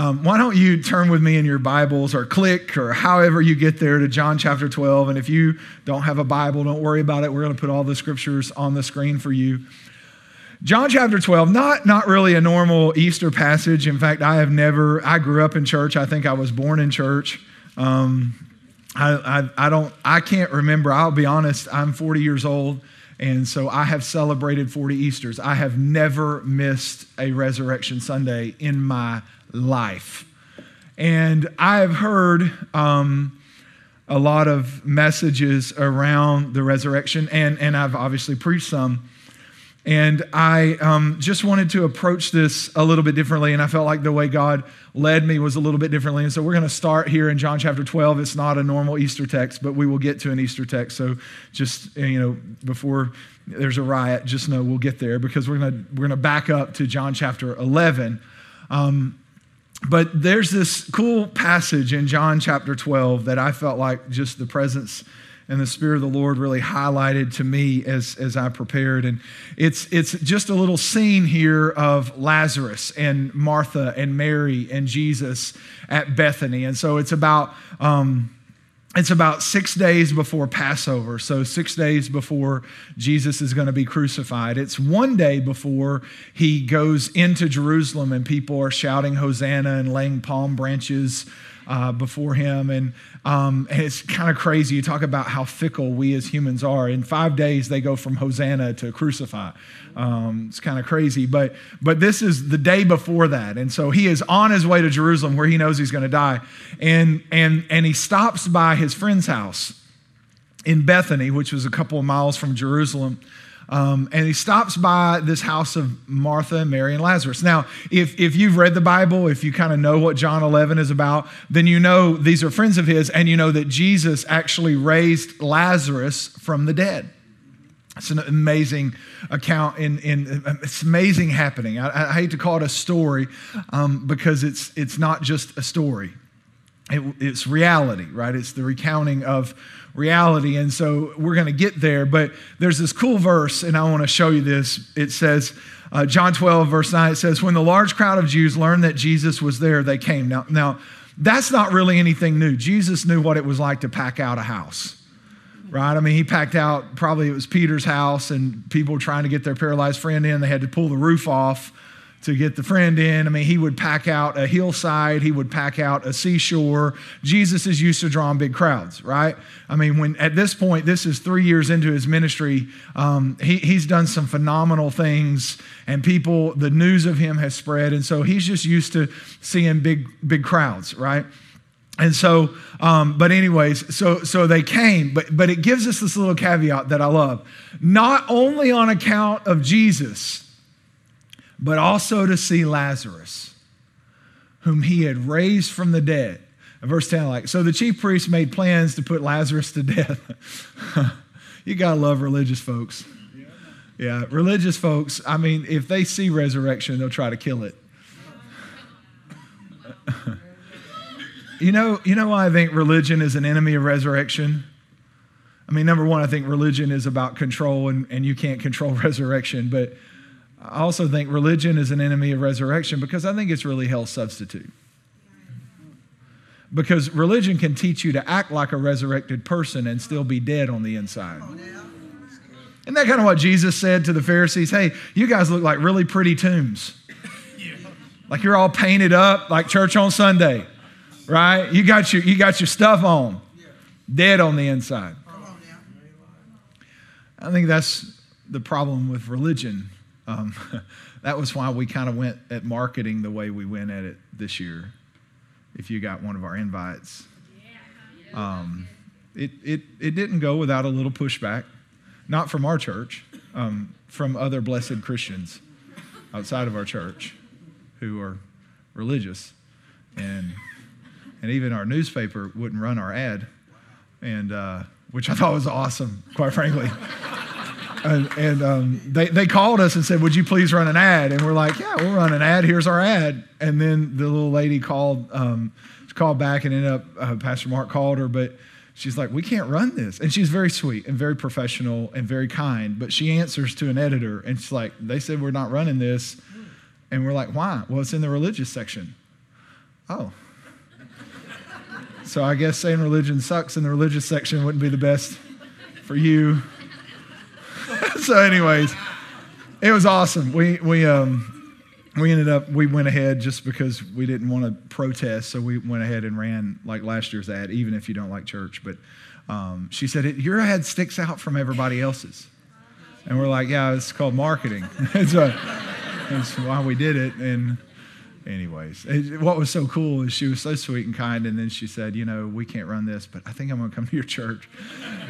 Um, why don't you turn with me in your Bibles or click or however you get there to John chapter 12? And if you don't have a Bible, don't worry about it. We're going to put all the scriptures on the screen for you. John chapter 12, not, not really a normal Easter passage. In fact, I have never, I grew up in church. I think I was born in church. Um, I, I, I don't, I can't remember. I'll be honest, I'm 40 years old. And so I have celebrated 40 Easters. I have never missed a Resurrection Sunday in my life. And I have heard um, a lot of messages around the resurrection, and, and I've obviously preached some. And I um, just wanted to approach this a little bit differently, and I felt like the way God led me was a little bit differently. And so we're going to start here in John chapter 12. It's not a normal Easter text, but we will get to an Easter text. So just, you know, before there's a riot, just know we'll get there because we're going to we're going to back up to John chapter 11. Um, but there's this cool passage in John chapter 12 that I felt like just the presence and the Spirit of the Lord really highlighted to me as, as I prepared. And it's, it's just a little scene here of Lazarus and Martha and Mary and Jesus at Bethany. And so it's about. Um, it's about six days before Passover, so six days before Jesus is going to be crucified. It's one day before he goes into Jerusalem and people are shouting Hosanna and laying palm branches uh, before him. And, um, and it's kind of crazy. You talk about how fickle we as humans are. In five days, they go from Hosanna to crucify. Um, it's kind of crazy. But, but this is the day before that. And so he is on his way to Jerusalem where he knows he's going to die. And, and, and he stops by his friend's house in Bethany, which was a couple of miles from Jerusalem. Um, and he stops by this house of Martha and Mary and Lazarus. Now, if, if you've read the Bible, if you kind of know what John 11 is about, then you know these are friends of his, and you know that Jesus actually raised Lazarus from the dead. It's an amazing account. In, in it's amazing happening. I, I hate to call it a story um, because it's it's not just a story. It, it's reality, right? It's the recounting of reality. And so we're going to get there. But there's this cool verse, and I want to show you this. It says, uh, John 12, verse 9, it says, When the large crowd of Jews learned that Jesus was there, they came. Now, now that's not really anything new. Jesus knew what it was like to pack out a house right? I mean, he packed out probably it was Peter's house and people were trying to get their paralyzed friend in. They had to pull the roof off to get the friend in. I mean, he would pack out a hillside, he would pack out a seashore. Jesus is used to drawing big crowds, right? I mean, when at this point, this is three years into his ministry, um, he, he's done some phenomenal things, and people, the news of him has spread, and so he's just used to seeing big, big crowds, right? And so, um, but anyways, so so they came, but but it gives us this little caveat that I love. Not only on account of Jesus, but also to see Lazarus, whom he had raised from the dead. verse 10, like, so the chief priests made plans to put Lazarus to death. you got to love religious folks. Yeah, religious folks, I mean, if they see resurrection, they'll try to kill it. you know, you know why I think religion is an enemy of resurrection? I mean, number one, I think religion is about control and, and you can't control resurrection, but I also think religion is an enemy of resurrection because I think it's really hell's substitute. Because religion can teach you to act like a resurrected person and still be dead on the inside. Isn't that kind of what Jesus said to the Pharisees? Hey, you guys look like really pretty tombs. Like you're all painted up like church on Sunday, right? You got your, you got your stuff on, dead on the inside. I think that's the problem with religion um, that was why we kind of went at marketing the way we went at it this year. If you got one of our invites, um, it, it, it didn't go without a little pushback, not from our church, um, from other blessed Christians outside of our church who are religious. And, and even our newspaper wouldn't run our ad, and, uh, which I thought was awesome, quite frankly and, and um, they, they called us and said, Would you please run an ad? And we're like, Yeah, we'll run an ad. Here's our ad. And then the little lady called, um, called back and ended up, uh, Pastor Mark called her, but she's like, We can't run this. And she's very sweet and very professional and very kind, but she answers to an editor and she's like, They said we're not running this. And we're like, Why? Well, it's in the religious section. Oh. So I guess saying religion sucks in the religious section wouldn't be the best for you. So, anyways, it was awesome. We we um we ended up we went ahead just because we didn't want to protest, so we went ahead and ran like last year's ad, even if you don't like church. But um, she said your ad sticks out from everybody else's, and we're like, yeah, it's called marketing. that's, why we did it, and anyways, what was so cool is she was so sweet and kind, and then she said, "You know, we can't run this, but I think I'm going to come to your church."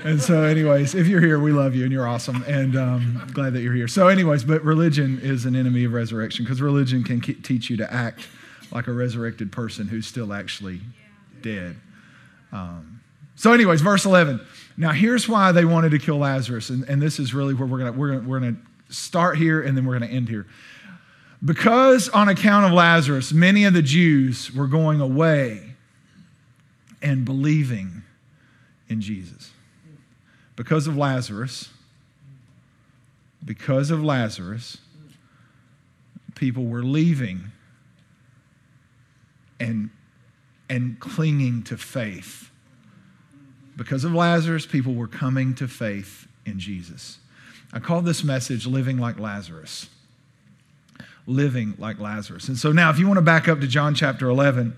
and so, anyways, if you're here, we love you and you're awesome, and um, glad that you're here. So, anyways, but religion is an enemy of resurrection because religion can teach you to act like a resurrected person who's still actually dead. Um, so, anyways, verse 11. Now, here's why they wanted to kill Lazarus, and, and this is really where we're going we're gonna, we're gonna start here, and then we're going to end here. Because on account of Lazarus, many of the Jews were going away and believing in Jesus. Because of Lazarus, because of Lazarus, people were leaving and, and clinging to faith. Because of Lazarus, people were coming to faith in Jesus. I call this message Living Like Lazarus living like Lazarus. And so now, if you want to back up to John chapter 11,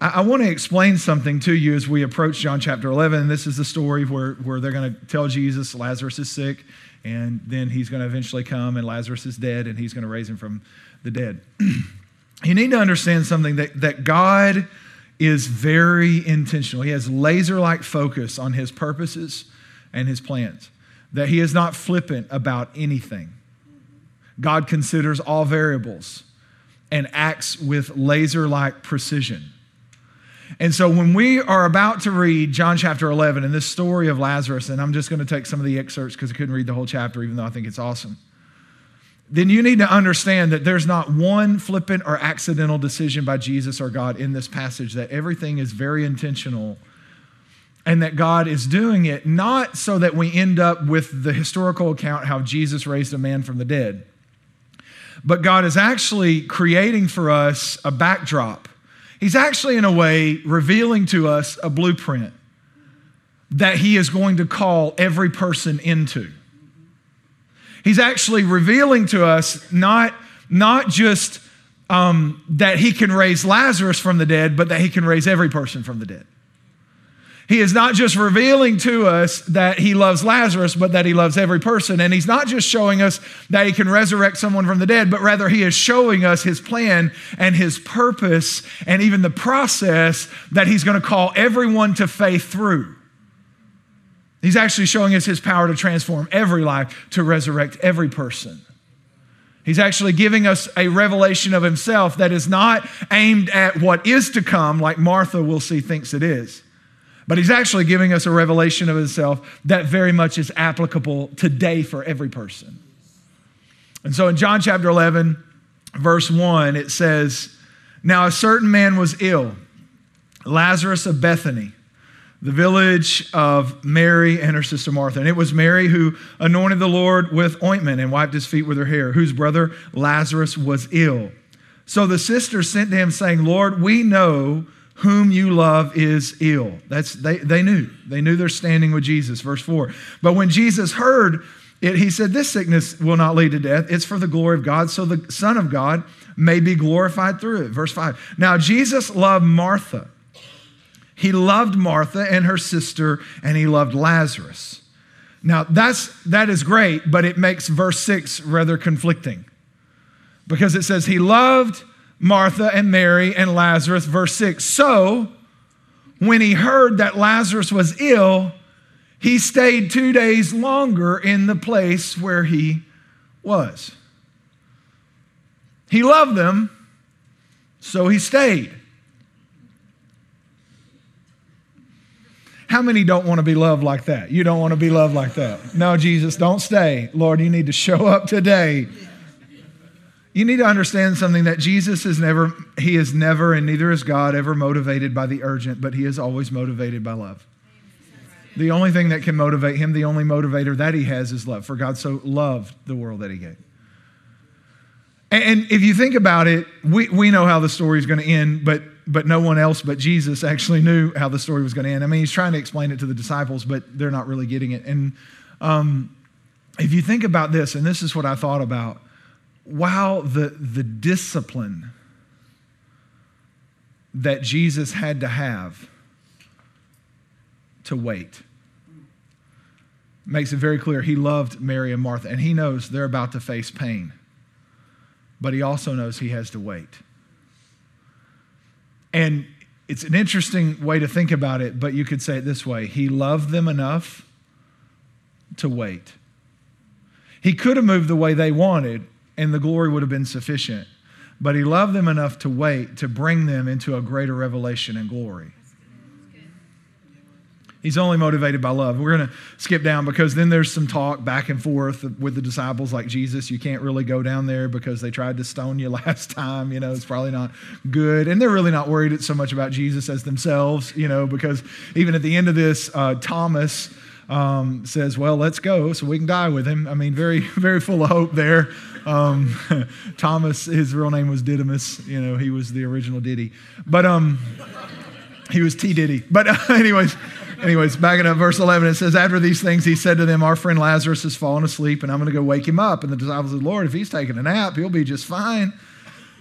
I, I want to explain something to you as we approach John chapter 11. This is the story where, where they're going to tell Jesus Lazarus is sick, and then he's going to eventually come, and Lazarus is dead, and he's going to raise him from the dead. you need to understand something that, that God is very intentional. He has laser like focus on his purposes and his plans, that he is not flippant about anything. God considers all variables and acts with laser like precision. And so when we are about to read John chapter 11 and this story of Lazarus, and I'm just going to take some of the excerpts because I couldn't read the whole chapter, even though I think it's awesome, then you need to understand that there's not one flippant or accidental decision by Jesus or God in this passage, that everything is very intentional and that God is doing it not so that we end up with the historical account how Jesus raised a man from the dead but God is actually creating for us a backdrop. He's actually, in a way, revealing to us a blueprint that He is going to call every person into. He's actually revealing to us not, not just um, that He can raise Lazarus from the dead, but that He can raise every person from the dead. He is not just revealing to us that he loves Lazarus, but that he loves every person. And he's not just showing us that he can resurrect someone from the dead, but rather he is showing us his plan and his purpose and even the process that he's going to call everyone to faith through. He's actually showing us his power to transform every life, to resurrect every person. He's actually giving us a revelation of himself that is not aimed at what is to come, like Martha will see thinks it is but he's actually giving us a revelation of himself that very much is applicable today for every person. And so in John chapter 11, verse 1, it says, Now a certain man was ill, Lazarus of Bethany, the village of Mary and her sister Martha. And it was Mary who anointed the Lord with ointment and wiped his feet with her hair, whose brother Lazarus was ill. So the sisters sent to him, saying, Lord, we know whom you love is ill. That's they, they knew. They knew they're standing with Jesus. Verse 4. But when Jesus heard it, he said, This sickness will not lead to death. It's for the glory of God, so the Son of God may be glorified through it. Verse 5. Now Jesus loved Martha. He loved Martha and her sister, and he loved Lazarus. Now that's that is great, but it makes verse 6 rather conflicting. Because it says he loved Martha and Mary and Lazarus. Verse 6 So, when he heard that Lazarus was ill, he stayed two days longer in the place where he was. He loved them, so he stayed. How many don't want to be loved like that? You don't want to be loved like that. No, Jesus, don't stay. Lord, you need to show up today. You need to understand something that Jesus is never, he is never, and neither is God, ever motivated by the urgent, but he is always motivated by love. The only thing that can motivate him, the only motivator that he has is love. For God so loved the world that he gave. And if you think about it, we, we know how the story is going to end, but, but no one else but Jesus actually knew how the story was going to end. I mean, he's trying to explain it to the disciples, but they're not really getting it. And um, if you think about this, and this is what I thought about, wow, the, the discipline that Jesus had to have to wait makes it very clear he loved Mary and Martha, and he knows they're about to face pain, but he also knows he has to wait. And it's an interesting way to think about it, but you could say it this way He loved them enough to wait. He could have moved the way they wanted, and the glory would have been sufficient. But he loved them enough to wait to bring them into a greater revelation and glory. He's only motivated by love. We're going to skip down because then there's some talk back and forth with the disciples like Jesus. You can't really go down there because they tried to stone you last time. You know, it's probably not good. And they're really not worried so much about Jesus as themselves, you know, because even at the end of this, uh, Thomas um, says, Well, let's go so we can die with him. I mean, very, very full of hope there. Um, Thomas, his real name was Didymus. You know, he was the original Diddy. But um, he was T. Diddy. But, uh, anyways, anyways, back in verse 11, it says, After these things, he said to them, Our friend Lazarus has fallen asleep, and I'm going to go wake him up. And the disciples said, Lord, if he's taking a nap, he'll be just fine.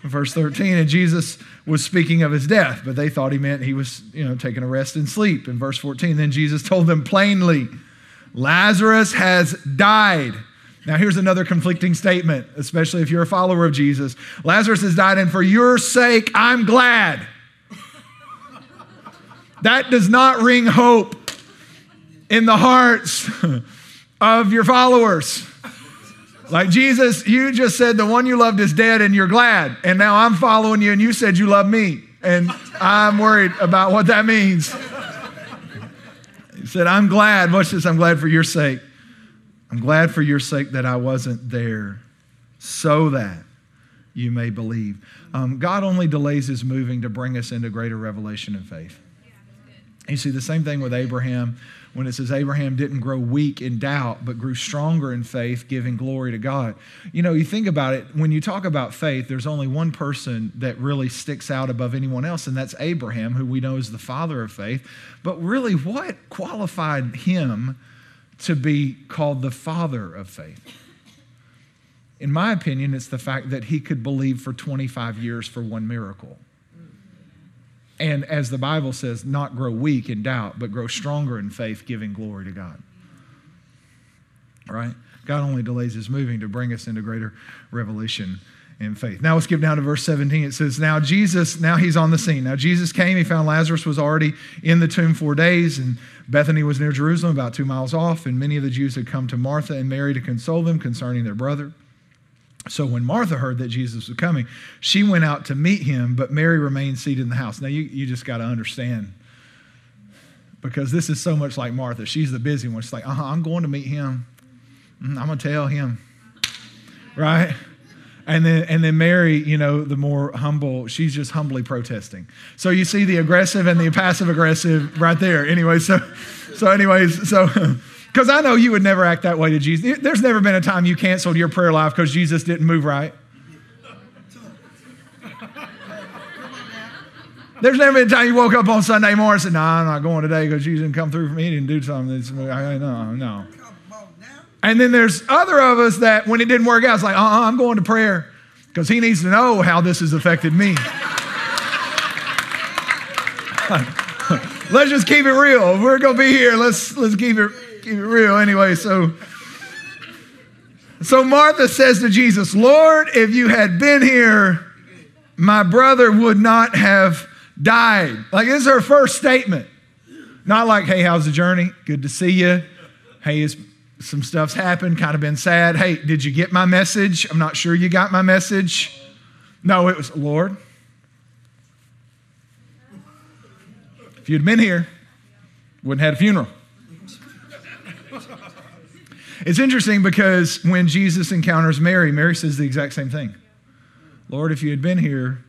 Verse 13, and Jesus was speaking of his death, but they thought he meant he was, you know, taking a rest and sleep. In verse 14, then Jesus told them plainly, Lazarus has died. Now, here's another conflicting statement, especially if you're a follower of Jesus. Lazarus has died, and for your sake, I'm glad. That does not ring hope in the hearts of your followers. Like Jesus, you just said the one you loved is dead and you're glad. And now I'm following you and you said you love me. And I'm worried about what that means. He said, I'm glad. Watch this. I'm glad for your sake. I'm glad for your sake that I wasn't there so that you may believe. Um, God only delays his moving to bring us into greater revelation and faith. You see, the same thing with Abraham when it says Abraham didn't grow weak in doubt, but grew stronger in faith, giving glory to God. You know, you think about it, when you talk about faith, there's only one person that really sticks out above anyone else, and that's Abraham, who we know is the father of faith. But really, what qualified him to be called the father of faith? In my opinion, it's the fact that he could believe for 25 years for one miracle. And as the Bible says, not grow weak in doubt, but grow stronger in faith, giving glory to God. Right? God only delays his moving to bring us into greater revelation in faith. Now let's skip down to verse 17. It says, Now Jesus, now he's on the scene. Now Jesus came, he found Lazarus was already in the tomb four days, and Bethany was near Jerusalem, about two miles off, and many of the Jews had come to Martha and Mary to console them concerning their brother. So when Martha heard that Jesus was coming, she went out to meet him, but Mary remained seated in the house. Now, you, you just got to understand because this is so much like Martha. She's the busy one. She's like, uh huh, I'm going to meet him. Mm-hmm, I'm going to tell him. Right? And then, and then Mary, you know, the more humble, she's just humbly protesting. So you see the aggressive and the passive aggressive right there. Anyway, so, so anyways, so Because I know you would never act that way to Jesus. There's never been a time you canceled your prayer life because Jesus didn't move right. There's never been a time you woke up on Sunday morning and said, No, nah, I'm not going today because Jesus didn't come through for me. He didn't do something. No, no. And then there's other of us that when it didn't work out, it's like, uh uh-uh, I'm going to prayer because he needs to know how this has affected me. let's just keep it real. We're going to be here, let's, let's keep it keep it real anyway. So, so Martha says to Jesus, Lord, if you had been here, my brother would not have died. Like, this is her first statement. Not like, hey, how's the journey? Good to see you. Hey, is some stuff's happened, kind of been sad. Hey, did you get my message? I'm not sure you got my message. No, it was, Lord, if you'd been here, wouldn't have had a funeral. It's interesting because when Jesus encounters Mary, Mary says the exact same thing Lord, if you had been here,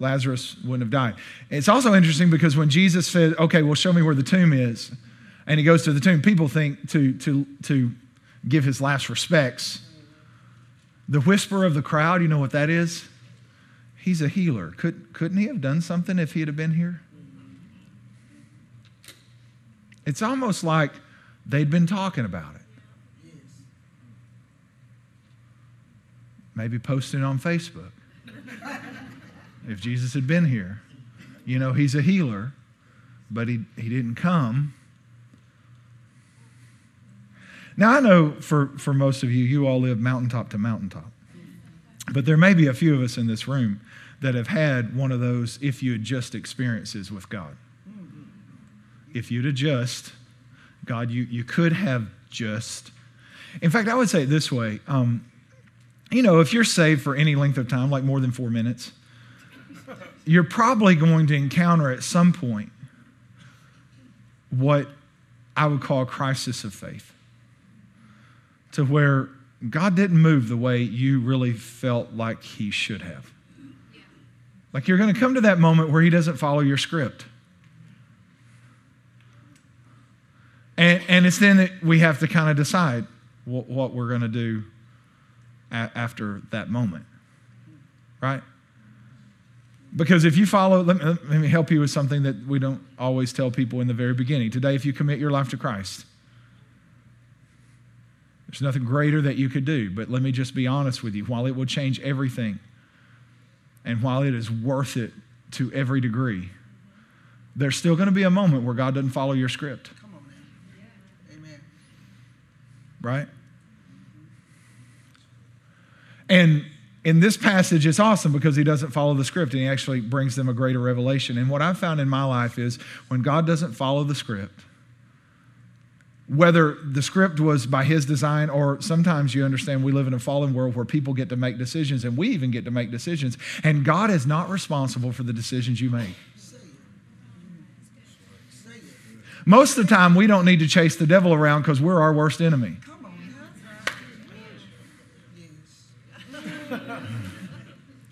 Lazarus wouldn't have died. It's also interesting because when Jesus said, Okay, well, show me where the tomb is, and he goes to the tomb, people think to, to, to give his last respects The whisper of the crowd, you know what that is? He's a healer. Could, couldn't he have done something if he had been here? It's almost like they'd been talking about it. Maybe posting on Facebook. if Jesus had been here, you know, he's a healer, but he, he didn't come. Now, I know for, for most of you, you all live mountaintop to mountaintop. But there may be a few of us in this room that have had one of those if you adjust experiences with God. If you'd adjust, God, you, you could have just. In fact, I would say it this way. Um, you know, if you're saved for any length of time, like more than four minutes, you're probably going to encounter at some point what I would call a crisis of faith. To where God didn't move the way you really felt like He should have. Like you're going to come to that moment where He doesn't follow your script. And, and it's then that we have to kind of decide what, what we're going to do a- after that moment. Right? Because if you follow, let me, let me help you with something that we don't always tell people in the very beginning. Today, if you commit your life to Christ, there's nothing greater that you could do. But let me just be honest with you. While it will change everything, and while it is worth it to every degree, there's still going to be a moment where God doesn't follow your script. Come on, man. Amen. right? And in this passage, it's awesome because he doesn't follow the script and he actually brings them a greater revelation. And what I've found in my life is when God doesn't follow the script, whether the script was by his design or sometimes you understand we live in a fallen world where people get to make decisions and we even get to make decisions and god is not responsible for the decisions you make most of the time we don't need to chase the devil around because we're our worst enemy Come on now. Yes.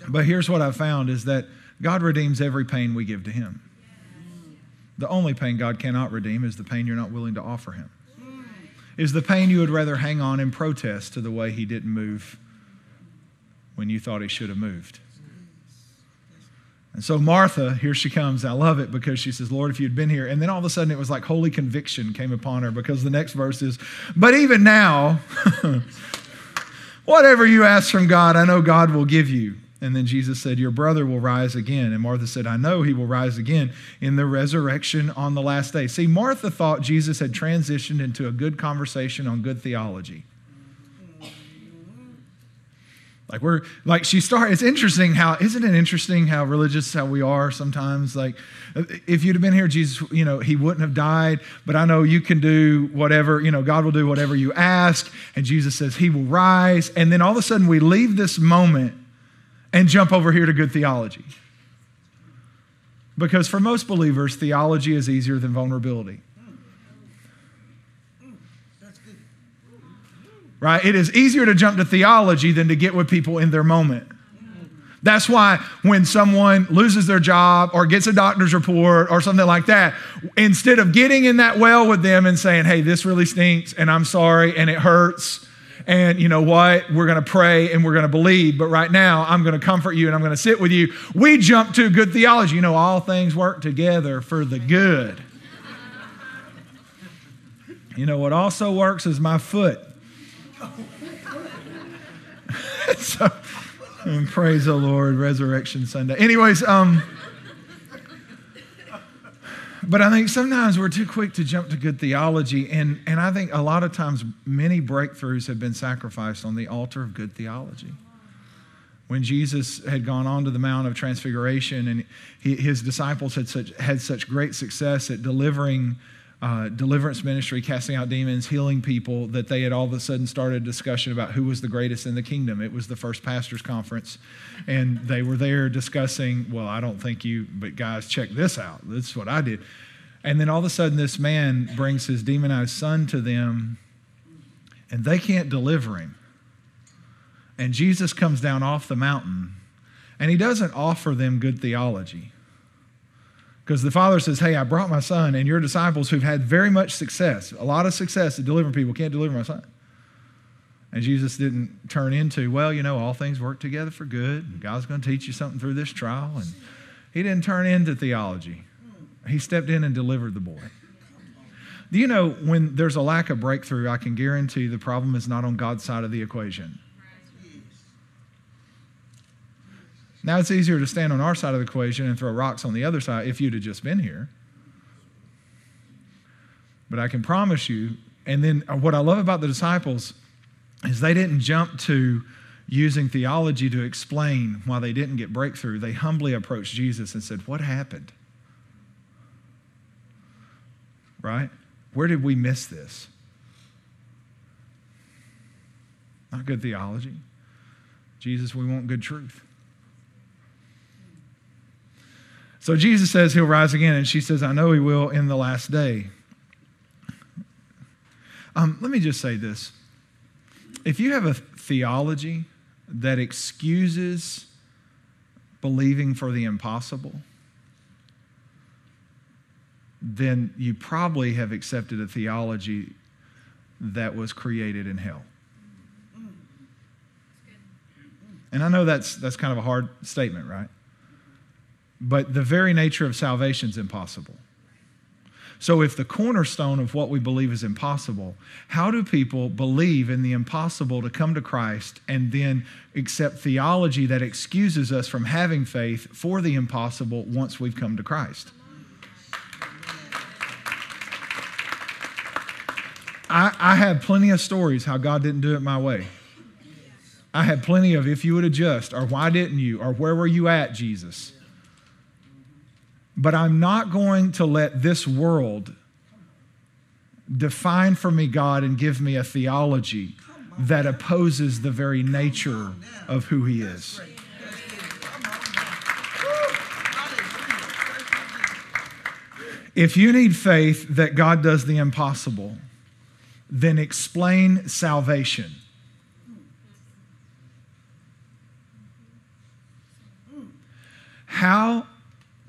But here's what I've found is that God redeems every pain we give to Him. The only pain God cannot redeem is the pain you're not willing to offer Him. Is the pain you would rather hang on in protest to the way He didn't move when you thought He should have moved. And so Martha, here she comes. I love it because she says, Lord, if you'd been here. And then all of a sudden it was like holy conviction came upon her because the next verse is, But even now, whatever you ask from God, I know God will give you. And then Jesus said, Your brother will rise again. And Martha said, I know he will rise again in the resurrection on the last day. See, Martha thought Jesus had transitioned into a good conversation on good theology. Like we're like she started. It's interesting how isn't it interesting how religious how we are sometimes. Like if you'd have been here, Jesus, you know, he wouldn't have died. But I know you can do whatever. You know, God will do whatever you ask. And Jesus says he will rise. And then all of a sudden we leave this moment and jump over here to good theology. Because for most believers, theology is easier than vulnerability. Right? It is easier to jump to theology than to get with people in their moment. That's why when someone loses their job or gets a doctor's report or something like that, instead of getting in that well with them and saying, hey, this really stinks and I'm sorry and it hurts, and you know what, we're going to pray and we're going to believe, but right now I'm going to comfort you and I'm going to sit with you, we jump to good theology. You know, all things work together for the good. You know what also works is my foot. so, praise the Lord, Resurrection Sunday. Anyways, um, but I think sometimes we're too quick to jump to good theology, and, and I think a lot of times many breakthroughs have been sacrificed on the altar of good theology. When Jesus had gone on to the Mount of Transfiguration and he, his disciples had such, had such great success at delivering uh, deliverance ministry, casting out demons, healing people, that they had all of a sudden started a discussion about who was the greatest in the kingdom. It was the first pastors' conference. And they were there discussing, well, I don't think you, but guys, check this out. This is what I did. And then all of a sudden, this man brings his demonized son to them, and they can't deliver him. And Jesus comes down off the mountain, and he doesn't offer them good theology. Because the father says, Hey, I brought my son, and your disciples who've had very much success, a lot of success at delivering people, can't deliver my son. And Jesus didn't turn into, well, you know, all things work together for good. And God's going to teach you something through this trial. And he didn't turn into theology. He stepped in and delivered the boy. Do you know when there's a lack of breakthrough, I can guarantee the problem is not on God's side of the equation. Now it's easier to stand on our side of the equation and throw rocks on the other side if you'd have just been here. But I can promise you, and then uh, what I love about the disciples is they didn't jump to using theology to explain why they didn't get breakthrough. They humbly approached Jesus and said, What happened? Right? Where did we miss this? Not good theology. Jesus, we want good truth. So Jesus says he'll rise again, and she says, I know he will in the last day. Um, let me just say this. If you have a theology that excuses believing for the impossible, then you probably have accepted a theology that was created in hell. And I know that's, that's kind of a hard statement, right? But the very nature of salvation is impossible. So, if the cornerstone of what we believe is impossible, how do people believe in the impossible to come to Christ and then accept theology that excuses us from having faith for the impossible once we've come to Christ? I, I have plenty of stories how God didn't do it my way. I had plenty of if you would adjust, or why didn't you, or where were you at, Jesus? But I'm not going to let this world define for me God and give me a theology that opposes the very nature of who He is. If you need faith that God does the impossible, then explain salvation. How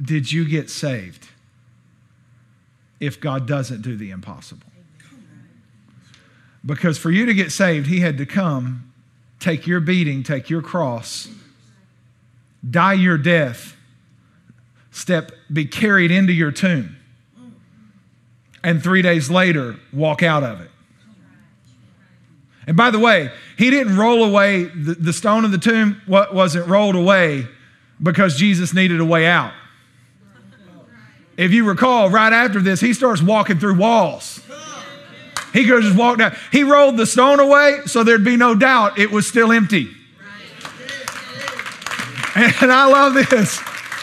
did you get saved if God doesn't do the impossible? Because for you to get saved, He had to come, take your beating, take your cross, die your death, step, be carried into your tomb, and three days later, walk out of it. And by the way, he didn't roll away, the, the stone of the tomb wasn't rolled away because Jesus needed a way out. If you recall, right after this, he starts walking through walls. He could just walk down. He rolled the stone away so there'd be no doubt it was still empty. And I love this.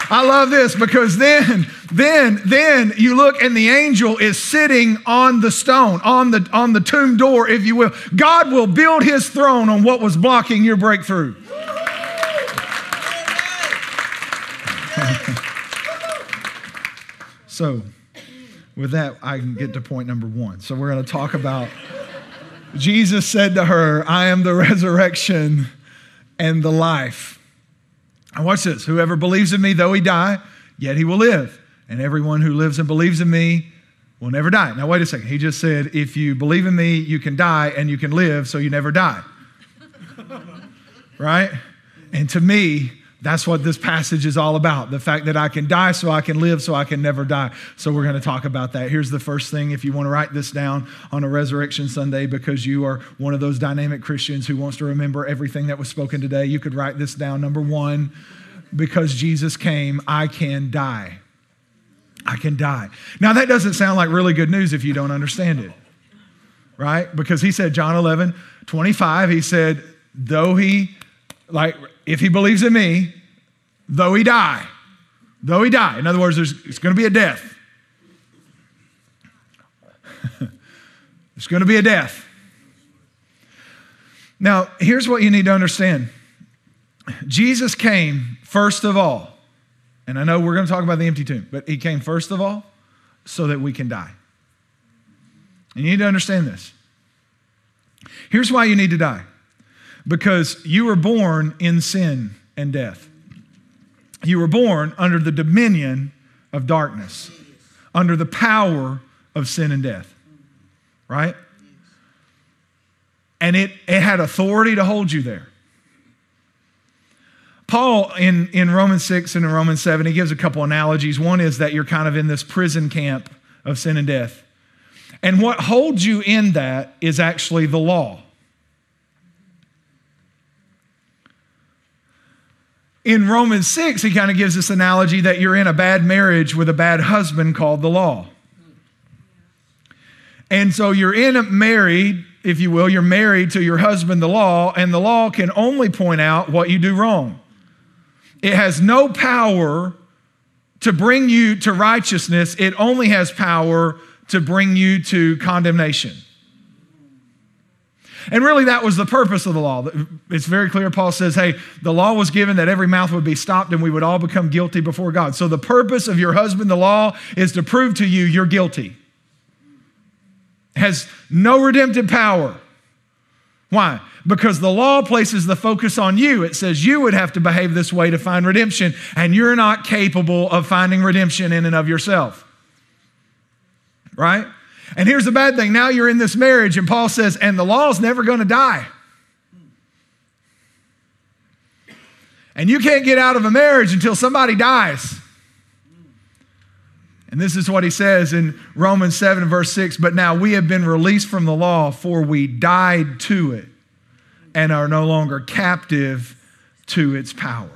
I love this because then, then, then you look and the angel is sitting on the stone, on the on the tomb door, if you will. God will build his throne on what was blocking your breakthrough. So, with that, I can get to point number one. So, we're going to talk about Jesus said to her, I am the resurrection and the life. And watch this whoever believes in me, though he die, yet he will live. And everyone who lives and believes in me will never die. Now, wait a second. He just said, if you believe in me, you can die and you can live, so you never die. right? And to me, that's what this passage is all about the fact that I can die so I can live so I can never die. So, we're going to talk about that. Here's the first thing if you want to write this down on a Resurrection Sunday because you are one of those dynamic Christians who wants to remember everything that was spoken today, you could write this down. Number one, because Jesus came, I can die. I can die. Now, that doesn't sound like really good news if you don't understand it, right? Because he said, John 11, 25, he said, though he, like, if he believes in me, though he die, though he die. In other words, there's, it's going to be a death. there's going to be a death. Now, here's what you need to understand Jesus came first of all, and I know we're going to talk about the empty tomb, but he came first of all so that we can die. And you need to understand this. Here's why you need to die because you were born in sin and death. You were born under the dominion of darkness, under the power of sin and death, right? and it, it had authority to hold you there. Paul in, in Romans 6 and in Romans 7, he gives a couple analogies. One is that you're kind of in this prison camp of sin and death. And what holds you in that is actually the law. In Romans 6, he kind of gives this analogy that you're in a bad marriage with a bad husband called the law. And so you're in a married, if you will, you're married to your husband, the law, and the law can only point out what you do wrong. It has no power to bring you to righteousness, it only has power to bring you to condemnation. And really, that was the purpose of the law. It's very clear. Paul says, hey, the law was given that every mouth would be stopped and we would all become guilty before God. So, the purpose of your husband, the law, is to prove to you you're guilty. Has no redemptive power. Why? Because the law places the focus on you. It says you would have to behave this way to find redemption, and you're not capable of finding redemption in and of yourself. Right? And here's the bad thing now you're in this marriage, and Paul says, and the law's never going to die. And you can't get out of a marriage until somebody dies. And this is what he says in Romans 7, verse 6 But now we have been released from the law, for we died to it and are no longer captive to its power.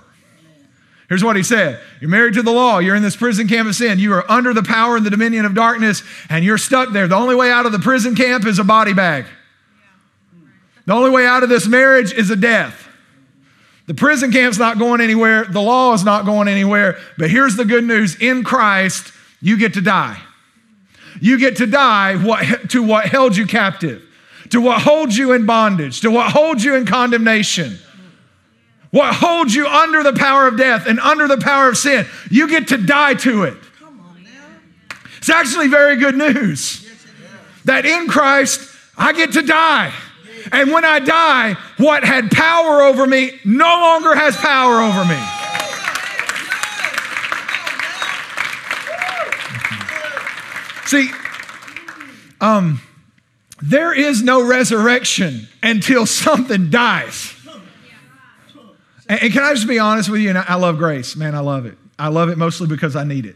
Here's what he said You're married to the law. You're in this prison camp of sin. You are under the power and the dominion of darkness, and you're stuck there. The only way out of the prison camp is a body bag. The only way out of this marriage is a death. The prison camp's not going anywhere. The law is not going anywhere. But here's the good news in Christ, you get to die. You get to die what, to what held you captive, to what holds you in bondage, to what holds you in condemnation. What holds you under the power of death and under the power of sin, you get to die to it. It's actually very good news that in Christ, I get to die. And when I die, what had power over me no longer has power over me. See, um, there is no resurrection until something dies. And, and can I just be honest with you? And I, I love grace, man. I love it. I love it mostly because I need it.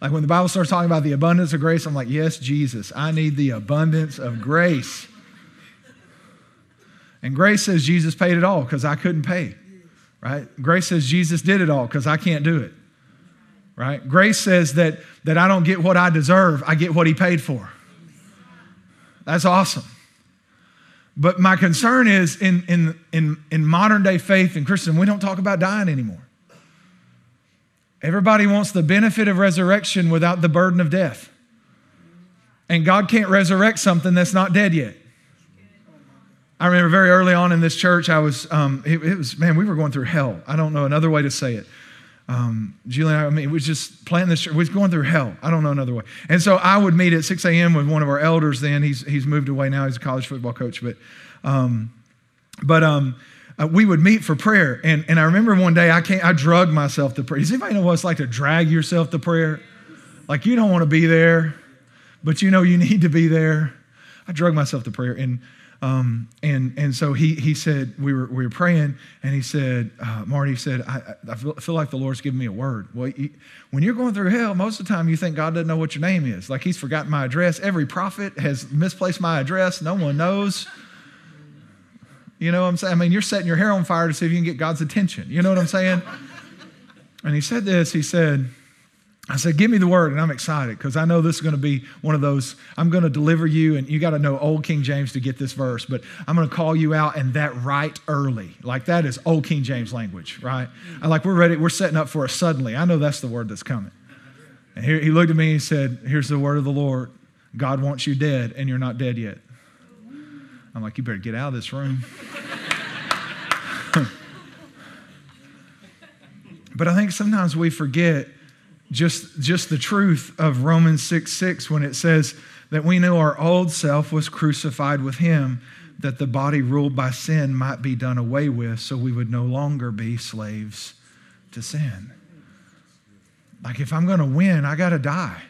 Like when the Bible starts talking about the abundance of grace, I'm like, yes, Jesus, I need the abundance of grace. And grace says Jesus paid it all because I couldn't pay, right? Grace says Jesus did it all because I can't do it, right? Grace says that, that I don't get what I deserve, I get what He paid for. That's awesome. But my concern is in, in, in, in modern day faith and Christian, we don't talk about dying anymore. Everybody wants the benefit of resurrection without the burden of death. And God can't resurrect something that's not dead yet. I remember very early on in this church, I was, um, it, it, was, man, we were going through hell. I don't know another way to say it. Um, Julie and I, I mean, we was just planting this church. We was going through hell. I don't know another way. And so I would meet at 6 a.m. with one of our elders then. He's, he's moved away now. He's a college football coach. But, um, but, um, uh, we would meet for prayer. And, and I remember one day I can't, I drugged myself to prayer. Does anybody know what it's like to drag yourself to prayer? Like you don't want to be there, but you know you need to be there. I drugged myself to prayer. And, um, and, and so he, he said, we were, we were praying, and he said, uh, Marty said, I, I feel, like the Lord's giving me a word. Well, he, when you're going through hell, most of the time you think God doesn't know what your name is. Like he's forgotten my address. Every prophet has misplaced my address. No one knows. You know what I'm saying? I mean, you're setting your hair on fire to see if you can get God's attention. You know what I'm saying? And he said this. He said, I said, give me the word, and I'm excited because I know this is going to be one of those. I'm going to deliver you, and you got to know Old King James to get this verse, but I'm going to call you out and that right early. Like that is Old King James language, right? I like we're ready, we're setting up for a suddenly. I know that's the word that's coming. And here, he looked at me and he said, Here's the word of the Lord. God wants you dead, and you're not dead yet. I'm like, you better get out of this room. but I think sometimes we forget just, just the truth of Romans 6 6 when it says that we know our old self was crucified with him, that the body ruled by sin might be done away with, so we would no longer be slaves to sin. Like, if I'm going to win, I got to die.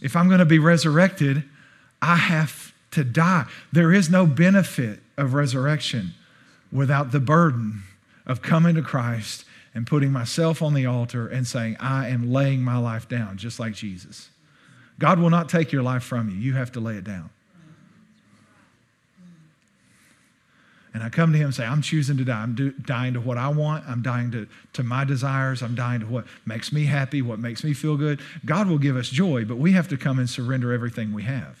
If I'm going to be resurrected, I have to die. There is no benefit of resurrection without the burden of coming to Christ and putting myself on the altar and saying, I am laying my life down, just like Jesus. God will not take your life from you. You have to lay it down. And I come to him and say, I'm choosing to die. I'm do, dying to what I want. I'm dying to, to my desires. I'm dying to what makes me happy, what makes me feel good. God will give us joy, but we have to come and surrender everything we have.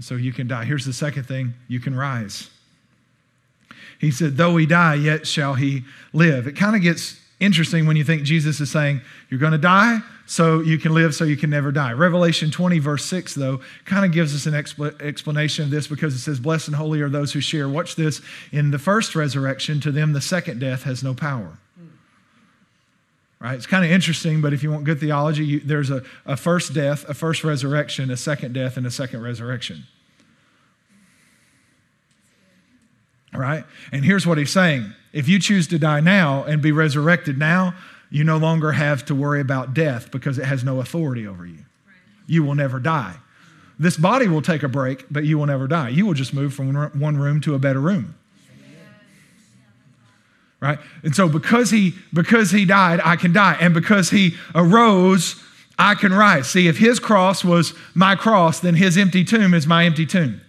So you can die. Here's the second thing you can rise. He said, Though he die, yet shall he live. It kind of gets interesting when you think Jesus is saying, You're going to die, so you can live, so you can never die. Revelation 20, verse 6, though, kind of gives us an expl- explanation of this because it says, Blessed and holy are those who share. Watch this. In the first resurrection, to them the second death has no power. Right? It's kind of interesting, but if you want good theology, you, there's a, a first death, a first resurrection, a second death, and a second resurrection. Right? And here's what he's saying if you choose to die now and be resurrected now, you no longer have to worry about death because it has no authority over you. You will never die. This body will take a break, but you will never die. You will just move from one room to a better room. Right? And so because he because he died, I can die. And because he arose, I can rise. See, if his cross was my cross, then his empty tomb is my empty tomb.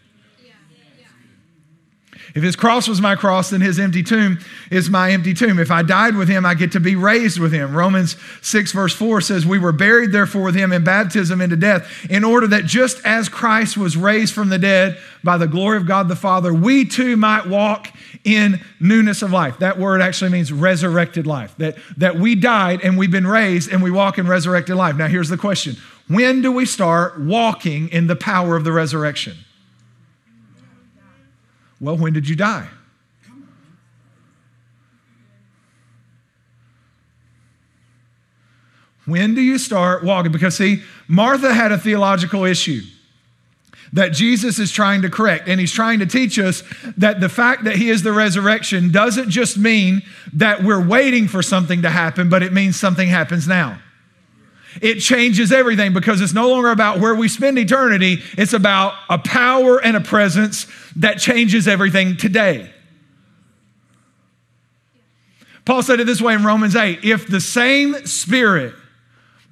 If his cross was my cross, then his empty tomb is my empty tomb. If I died with him, I get to be raised with him. Romans 6, verse 4 says, We were buried, therefore, with him in baptism into death, in order that just as Christ was raised from the dead by the glory of God the Father, we too might walk in newness of life. That word actually means resurrected life. That, that we died and we've been raised and we walk in resurrected life. Now, here's the question When do we start walking in the power of the resurrection? Well, when did you die? When do you start walking? Because, see, Martha had a theological issue that Jesus is trying to correct. And he's trying to teach us that the fact that he is the resurrection doesn't just mean that we're waiting for something to happen, but it means something happens now. It changes everything because it's no longer about where we spend eternity, it's about a power and a presence that changes everything today. Paul said it this way in Romans 8 if the same spirit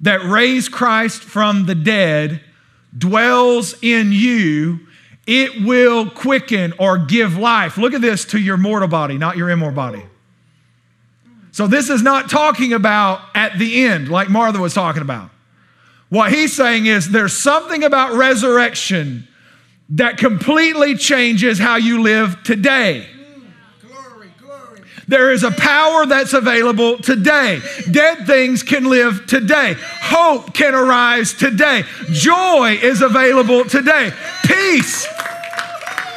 that raised Christ from the dead dwells in you, it will quicken or give life. Look at this to your mortal body, not your immortal body. So, this is not talking about at the end, like Martha was talking about. What he's saying is there's something about resurrection that completely changes how you live today. Glory, glory. There is a power that's available today. Dead things can live today. Hope can arise today. Joy is available today. Peace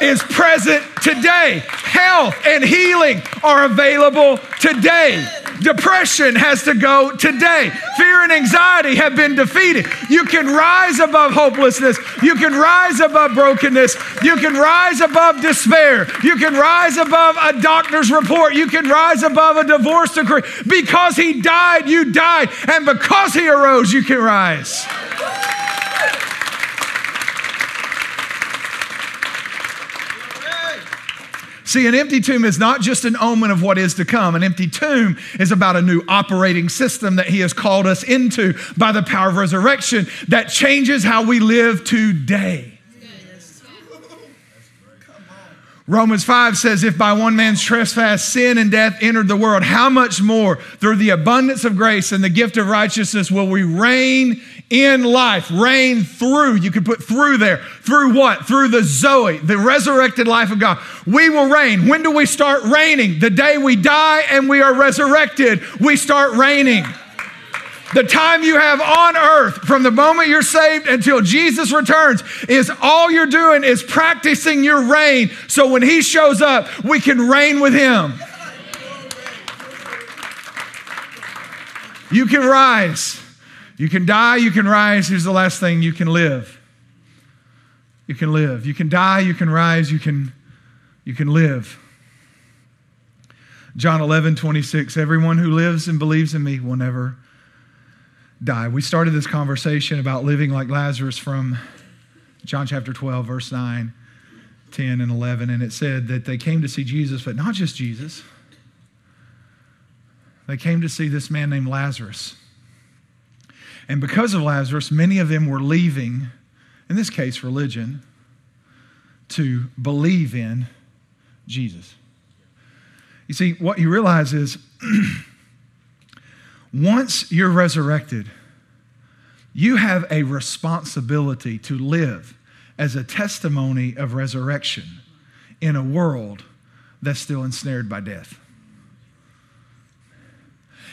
is present today. Health and healing are available today. Depression has to go today. Fear and anxiety have been defeated. You can rise above hopelessness. You can rise above brokenness. You can rise above despair. You can rise above a doctor's report. You can rise above a divorce decree. Because he died, you died. And because he arose, you can rise. See, an empty tomb is not just an omen of what is to come. An empty tomb is about a new operating system that He has called us into by the power of resurrection that changes how we live today. Romans 5 says, If by one man's trespass sin and death entered the world, how much more through the abundance of grace and the gift of righteousness will we reign in life? Reign through, you could put through there. Through what? Through the Zoe, the resurrected life of God. We will reign. When do we start reigning? The day we die and we are resurrected, we start reigning. The time you have on earth from the moment you're saved until Jesus returns is all you're doing is practicing your reign so when he shows up, we can reign with him. You can rise. You can die, you can rise. Here's the last thing you can live. You can live. You can die, you can rise, you can you can live. John 11, 26. Everyone who lives and believes in me will never die. We started this conversation about living like Lazarus from John chapter 12, verse 9, 10, and 11. And it said that they came to see Jesus, but not just Jesus. They came to see this man named Lazarus. And because of Lazarus, many of them were leaving, in this case, religion, to believe in Jesus. You see, what you realize is once you're resurrected, you have a responsibility to live as a testimony of resurrection in a world that's still ensnared by death.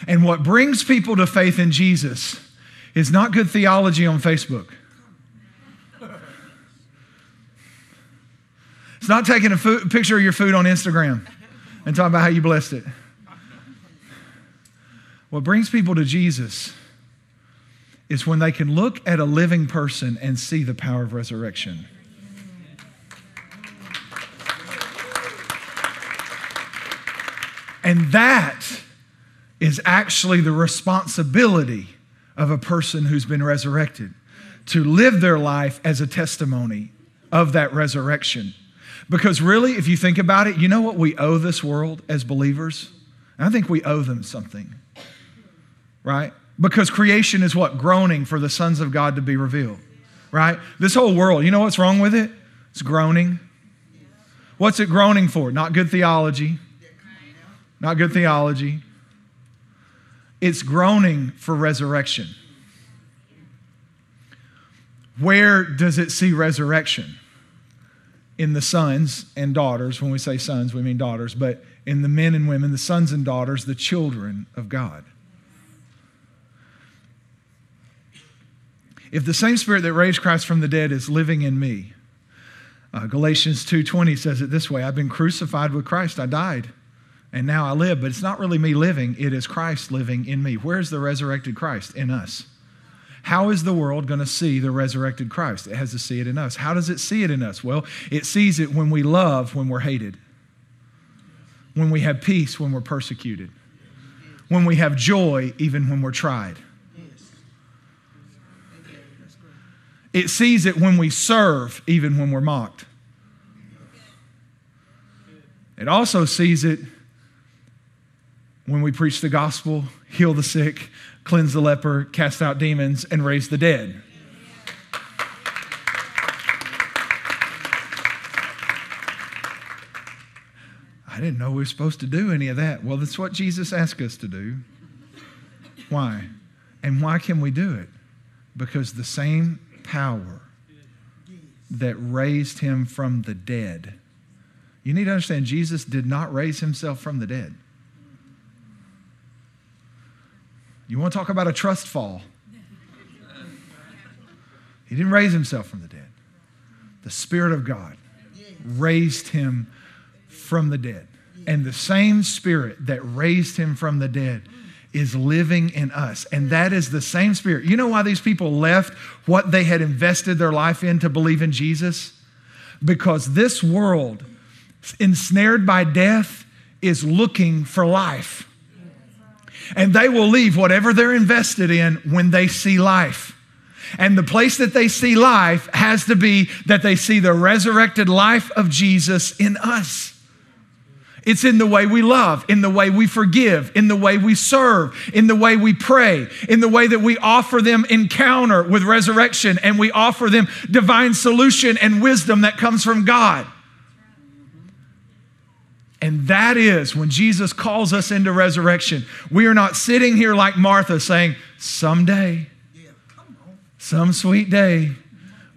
And what brings people to faith in Jesus is not good theology on Facebook. It's not taking a food, picture of your food on Instagram and talking about how you blessed it. What brings people to Jesus is when they can look at a living person and see the power of resurrection. And that is actually the responsibility of a person who's been resurrected to live their life as a testimony of that resurrection. Because really, if you think about it, you know what we owe this world as believers? I think we owe them something, right? Because creation is what? Groaning for the sons of God to be revealed, right? This whole world, you know what's wrong with it? It's groaning. What's it groaning for? Not good theology. Not good theology. It's groaning for resurrection. Where does it see resurrection? In the sons and daughters. When we say sons, we mean daughters, but in the men and women, the sons and daughters, the children of God. If the same spirit that raised Christ from the dead is living in me, uh, Galatians 2:20 says it this way, I've been crucified with Christ, I died and now I live, but it's not really me living, it is Christ living in me. Where's the resurrected Christ? In us. How is the world going to see the resurrected Christ? It has to see it in us. How does it see it in us? Well, it sees it when we love, when we're hated, when we have peace, when we're persecuted, when we have joy, even when we're tried. It sees it when we serve, even when we're mocked. It also sees it when we preach the gospel, heal the sick, cleanse the leper, cast out demons, and raise the dead. I didn't know we were supposed to do any of that. Well, that's what Jesus asked us to do. Why? And why can we do it? Because the same power that raised him from the dead. You need to understand, Jesus did not raise himself from the dead. You want to talk about a trust fall? He didn't raise himself from the dead. The Spirit of God raised him from the dead. And the same Spirit that raised him from the dead is living in us. And that is the same Spirit. You know why these people left what they had invested their life in to believe in Jesus? Because this world, ensnared by death, is looking for life. And they will leave whatever they're invested in when they see life. And the place that they see life has to be that they see the resurrected life of Jesus in us. It's in the way we love, in the way we forgive, in the way we serve, in the way we pray, in the way that we offer them encounter with resurrection and we offer them divine solution and wisdom that comes from God. And that is when Jesus calls us into resurrection. We are not sitting here like Martha saying, someday, some sweet day,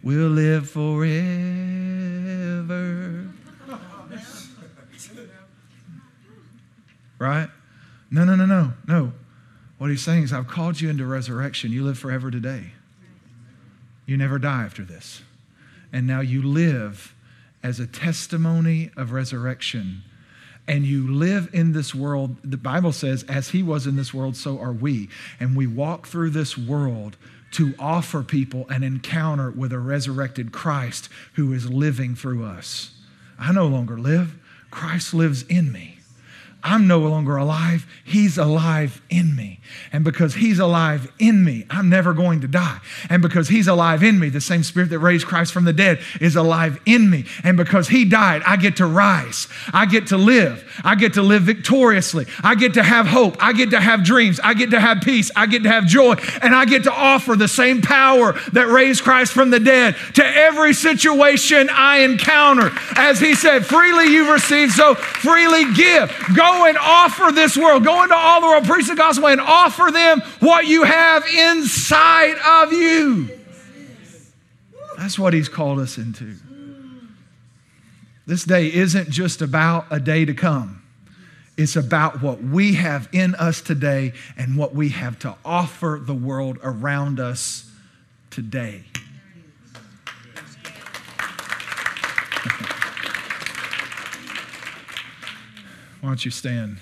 we'll live forever. Right? No, no, no, no, no. What he's saying is, I've called you into resurrection. You live forever today. You never die after this. And now you live as a testimony of resurrection and you live in this world, the Bible says, as he was in this world, so are we. And we walk through this world to offer people an encounter with a resurrected Christ who is living through us. I no longer live, Christ lives in me. I'm no longer alive. He's alive in me. And because He's alive in me, I'm never going to die. And because He's alive in me, the same Spirit that raised Christ from the dead is alive in me. And because He died, I get to rise. I get to live. I get to live victoriously. I get to have hope. I get to have dreams. I get to have peace. I get to have joy. And I get to offer the same power that raised Christ from the dead to every situation I encounter. As He said, freely you've received, so freely give. Go and offer this world. Go into all the world, preach the gospel, and offer them what you have inside of you. That's what He's called us into. This day isn't just about a day to come. It's about what we have in us today and what we have to offer the world around us today. Why don't you stand?